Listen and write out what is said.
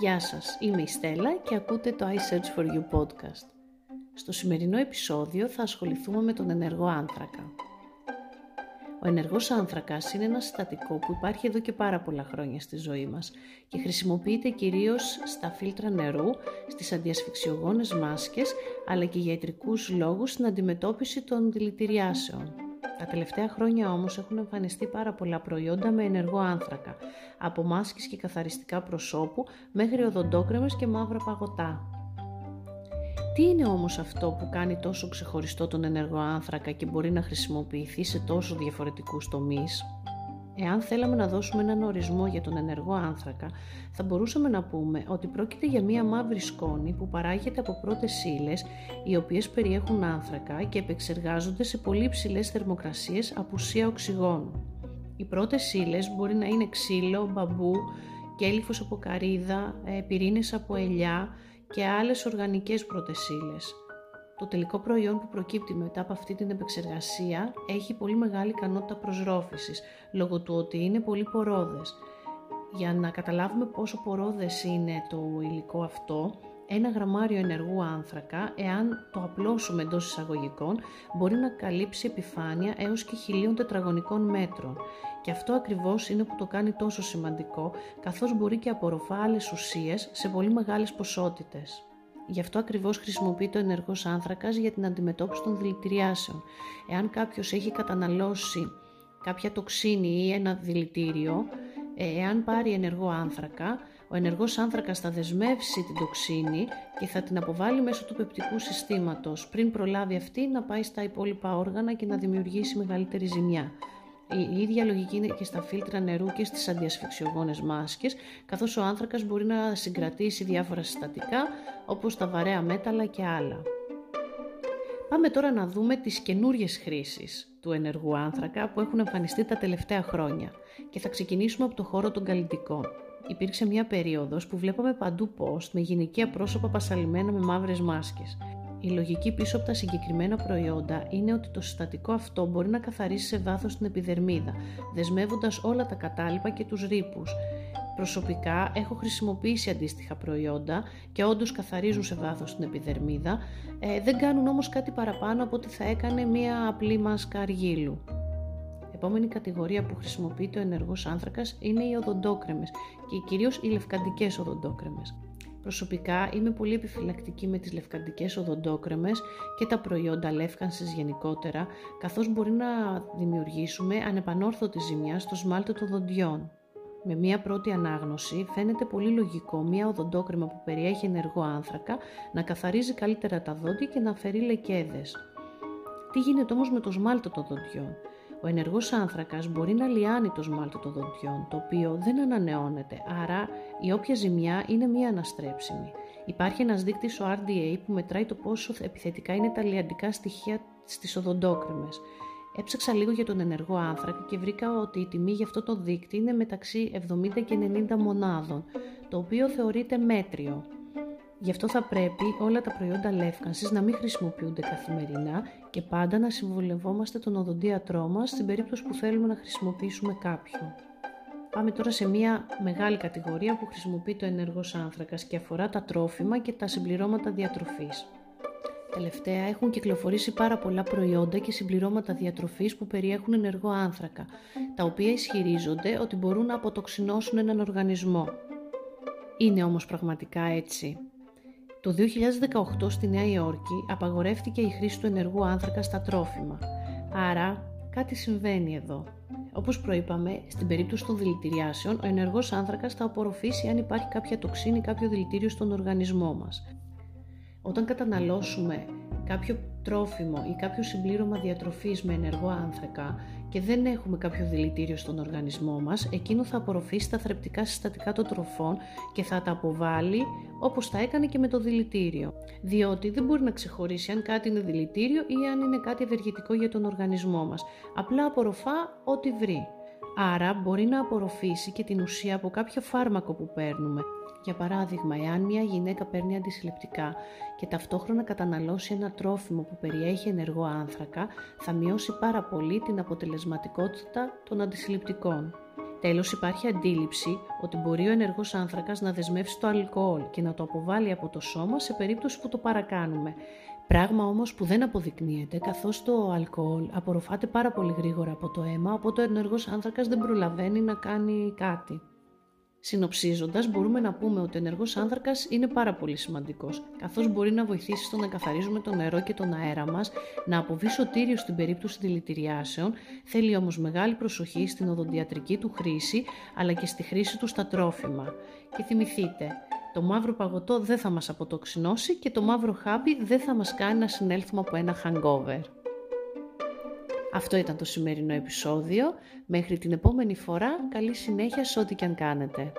Γεια σας, είμαι η Στέλλα και ακούτε το I Search For You podcast. Στο σημερινό επεισόδιο θα ασχοληθούμε με τον ενεργό άνθρακα. Ο ενεργός άνθρακας είναι ένα συστατικό που υπάρχει εδώ και πάρα πολλά χρόνια στη ζωή μας και χρησιμοποιείται κυρίως στα φίλτρα νερού, στις αντιασφυξιογόνες μάσκες, αλλά και για ιατρικούς λόγους στην αντιμετώπιση των δηλητηριάσεων. Τα τελευταία χρόνια όμως έχουν εμφανιστεί πάρα πολλά προϊόντα με ενεργό άνθρακα, από μάσκες και καθαριστικά προσώπου μέχρι οδοντόκρεμες και μαύρα παγωτά. Τι είναι όμως αυτό που κάνει τόσο ξεχωριστό τον ενεργό άνθρακα και μπορεί να χρησιμοποιηθεί σε τόσο διαφορετικούς τομείς; Εάν θέλαμε να δώσουμε έναν ορισμό για τον ενεργό άνθρακα, θα μπορούσαμε να πούμε ότι πρόκειται για μία μαύρη σκόνη που παράγεται από πρώτες ύλες, οι οποίες περιέχουν άνθρακα και επεξεργάζονται σε πολύ ψηλές θερμοκρασίες απουσία οξυγόνου. Οι πρώτες ύλες μπορεί να είναι ξύλο, μπαμπού, κέλυφος από καρύδα, ε, πυρήνες από ελιά και άλλες οργανικές πρώτες ύλες. Το τελικό προϊόν που προκύπτει μετά από αυτή την επεξεργασία έχει πολύ μεγάλη ικανότητα προσρόφησης, λόγω του ότι είναι πολύ πορόδες. Για να καταλάβουμε πόσο πορόδες είναι το υλικό αυτό, ένα γραμμάριο ενεργού άνθρακα, εάν το απλώσουμε εντός εισαγωγικών, μπορεί να καλύψει επιφάνεια έως και χιλίων τετραγωνικών μέτρων. Και αυτό ακριβώς είναι που το κάνει τόσο σημαντικό, καθώς μπορεί και απορροφά άλλες ουσίες σε πολύ μεγάλες ποσότητες. Γι' αυτό ακριβώς χρησιμοποιείται ο ενεργός άνθρακας για την αντιμετώπιση των δηλητηριάσεων. Εάν κάποιος έχει καταναλώσει κάποια τοξίνη ή ένα δηλητήριο, ε, εάν πάρει ενεργό άνθρακα, ο ενεργός άνθρακας θα δεσμεύσει την τοξίνη και θα την αποβάλει μέσω του πεπτικού συστήματος πριν προλάβει αυτή να πάει στα υπόλοιπα όργανα και να δημιουργήσει μεγαλύτερη ζημιά. Η ίδια λογική είναι και στα φίλτρα νερού και στις αντιασφυξιογόνες μάσκες, καθώς ο άνθρακας μπορεί να συγκρατήσει διάφορα συστατικά, όπως τα βαρέα μέταλλα και άλλα. Πάμε τώρα να δούμε τις καινούριες χρήσεις του ενεργού άνθρακα που έχουν εμφανιστεί τα τελευταία χρόνια και θα ξεκινήσουμε από το χώρο των καλλιτικών. Υπήρξε μια περίοδος που βλέπαμε παντού post με γυναικεία πρόσωπα πασαλημένα με μαύρες μάσκες. Η λογική πίσω από τα συγκεκριμένα προϊόντα είναι ότι το συστατικό αυτό μπορεί να καθαρίσει σε βάθος την επιδερμίδα, δεσμεύοντας όλα τα κατάλοιπα και τους ρήπους. Προσωπικά έχω χρησιμοποιήσει αντίστοιχα προϊόντα και όντως καθαρίζουν σε βάθος την επιδερμίδα, ε, δεν κάνουν όμως κάτι παραπάνω από ότι θα έκανε μία απλή μάσκα αργύλου. Επόμενη κατηγορία που χρησιμοποιείται ο ενεργός άνθρακας είναι οι οδοντόκρεμες και κυρίως οι λευκαντικές οδοντόκρεμες. Προσωπικά είμαι πολύ επιφυλακτική με τις λευκαντικές οδοντόκρεμες και τα προϊόντα λεύκανσης γενικότερα, καθώς μπορεί να δημιουργήσουμε ανεπανόρθωτη ζημιά στο σμάλτο των δοντιών. Με μία πρώτη ανάγνωση φαίνεται πολύ λογικό μία οδοντόκρεμα που περιέχει ενεργό άνθρακα να καθαρίζει καλύτερα τα δόντια και να αφαιρεί λεκέδες. Τι γίνεται όμως με το σμάλτο των δοντιών; Ο ενεργός άνθρακας μπορεί να λιάνει το σμάλτο των δοντιών, το οποίο δεν ανανεώνεται, άρα η όποια ζημιά είναι μία αναστρέψιμη. Υπάρχει ένας δείκτης ο RDA που μετράει το πόσο επιθετικά είναι τα λιαντικά στοιχεία στις οδοντόκρεμες. Έψαξα λίγο για τον ενεργό άνθρακα και βρήκα ότι η τιμή για αυτό το δείκτη είναι μεταξύ 70 και 90 μονάδων, το οποίο θεωρείται μέτριο. Γι' αυτό θα πρέπει όλα τα προϊόντα λεύκανσης να μην χρησιμοποιούνται καθημερινά και πάντα να συμβουλευόμαστε τον οδοντίατρό μας στην περίπτωση που θέλουμε να χρησιμοποιήσουμε κάποιο. Πάμε τώρα σε μια μεγάλη κατηγορία που χρησιμοποιεί το ενεργός άνθρακας και αφορά τα τρόφιμα και τα συμπληρώματα διατροφής. Τελευταία έχουν κυκλοφορήσει πάρα πολλά προϊόντα και συμπληρώματα διατροφής που περιέχουν ενεργό άνθρακα, τα οποία ισχυρίζονται ότι μπορούν να αποτοξινώσουν έναν οργανισμό. Είναι όμως πραγματικά έτσι. Το 2018 στη Νέα Υόρκη απαγορεύτηκε η χρήση του ενεργού άνθρακα στα τρόφιμα. Άρα κάτι συμβαίνει εδώ. Όπως προείπαμε, στην περίπτωση των δηλητηριάσεων, ο ενεργός άνθρακας θα απορροφήσει αν υπάρχει κάποια τοξίνη ή κάποιο δηλητήριο στον οργανισμό μας. Όταν καταναλώσουμε κάποιο τρόφιμο ή κάποιο συμπλήρωμα διατροφής με ενεργό άνθρακα και δεν έχουμε κάποιο δηλητήριο στον οργανισμό μας, εκείνο θα απορροφήσει τα θρεπτικά συστατικά των τροφών και θα τα αποβάλει όπως θα έκανε και με το δηλητήριο. Διότι δεν μπορεί να ξεχωρίσει αν κάτι είναι δηλητήριο ή αν είναι κάτι ευεργετικό για τον οργανισμό μας. Απλά απορροφά ό,τι βρει. Άρα μπορεί να απορροφήσει και την ουσία από κάποιο φάρμακο που παίρνουμε. Για παράδειγμα, εάν μια γυναίκα παίρνει αντισυλληπτικά και ταυτόχρονα καταναλώσει ένα τρόφιμο που περιέχει ενεργό άνθρακα, θα μειώσει πάρα πολύ την αποτελεσματικότητα των αντισυλληπτικών. Τέλος υπάρχει αντίληψη ότι μπορεί ο ενεργός άνθρακας να δεσμεύσει το αλκοόλ και να το αποβάλει από το σώμα σε περίπτωση που το παρακάνουμε. Πράγμα όμως που δεν αποδεικνύεται καθώς το αλκοόλ απορροφάται πάρα πολύ γρήγορα από το αίμα οπότε ο ενεργός άνθρακας δεν προλαβαίνει να κάνει κάτι. Συνοψίζοντας, μπορούμε να πούμε ότι ο ενεργός άνθρακας είναι πάρα πολύ σημαντικός, καθώς μπορεί να βοηθήσει στο να καθαρίζουμε το νερό και τον αέρα μας, να αποβεί σωτήριο στην περίπτωση δηλητηριάσεων, θέλει όμως μεγάλη προσοχή στην οδοντιατρική του χρήση, αλλά και στη χρήση του στα τρόφιμα. Και θυμηθείτε, το μαύρο παγωτό δεν θα μας αποτοξινώσει και το μαύρο χάπι δεν θα μας κάνει να συνέλθουμε από ένα hangover. Αυτό ήταν το σημερινό επεισόδιο. Μέχρι την επόμενη φορά, καλή συνέχεια σε ό,τι και αν κάνετε.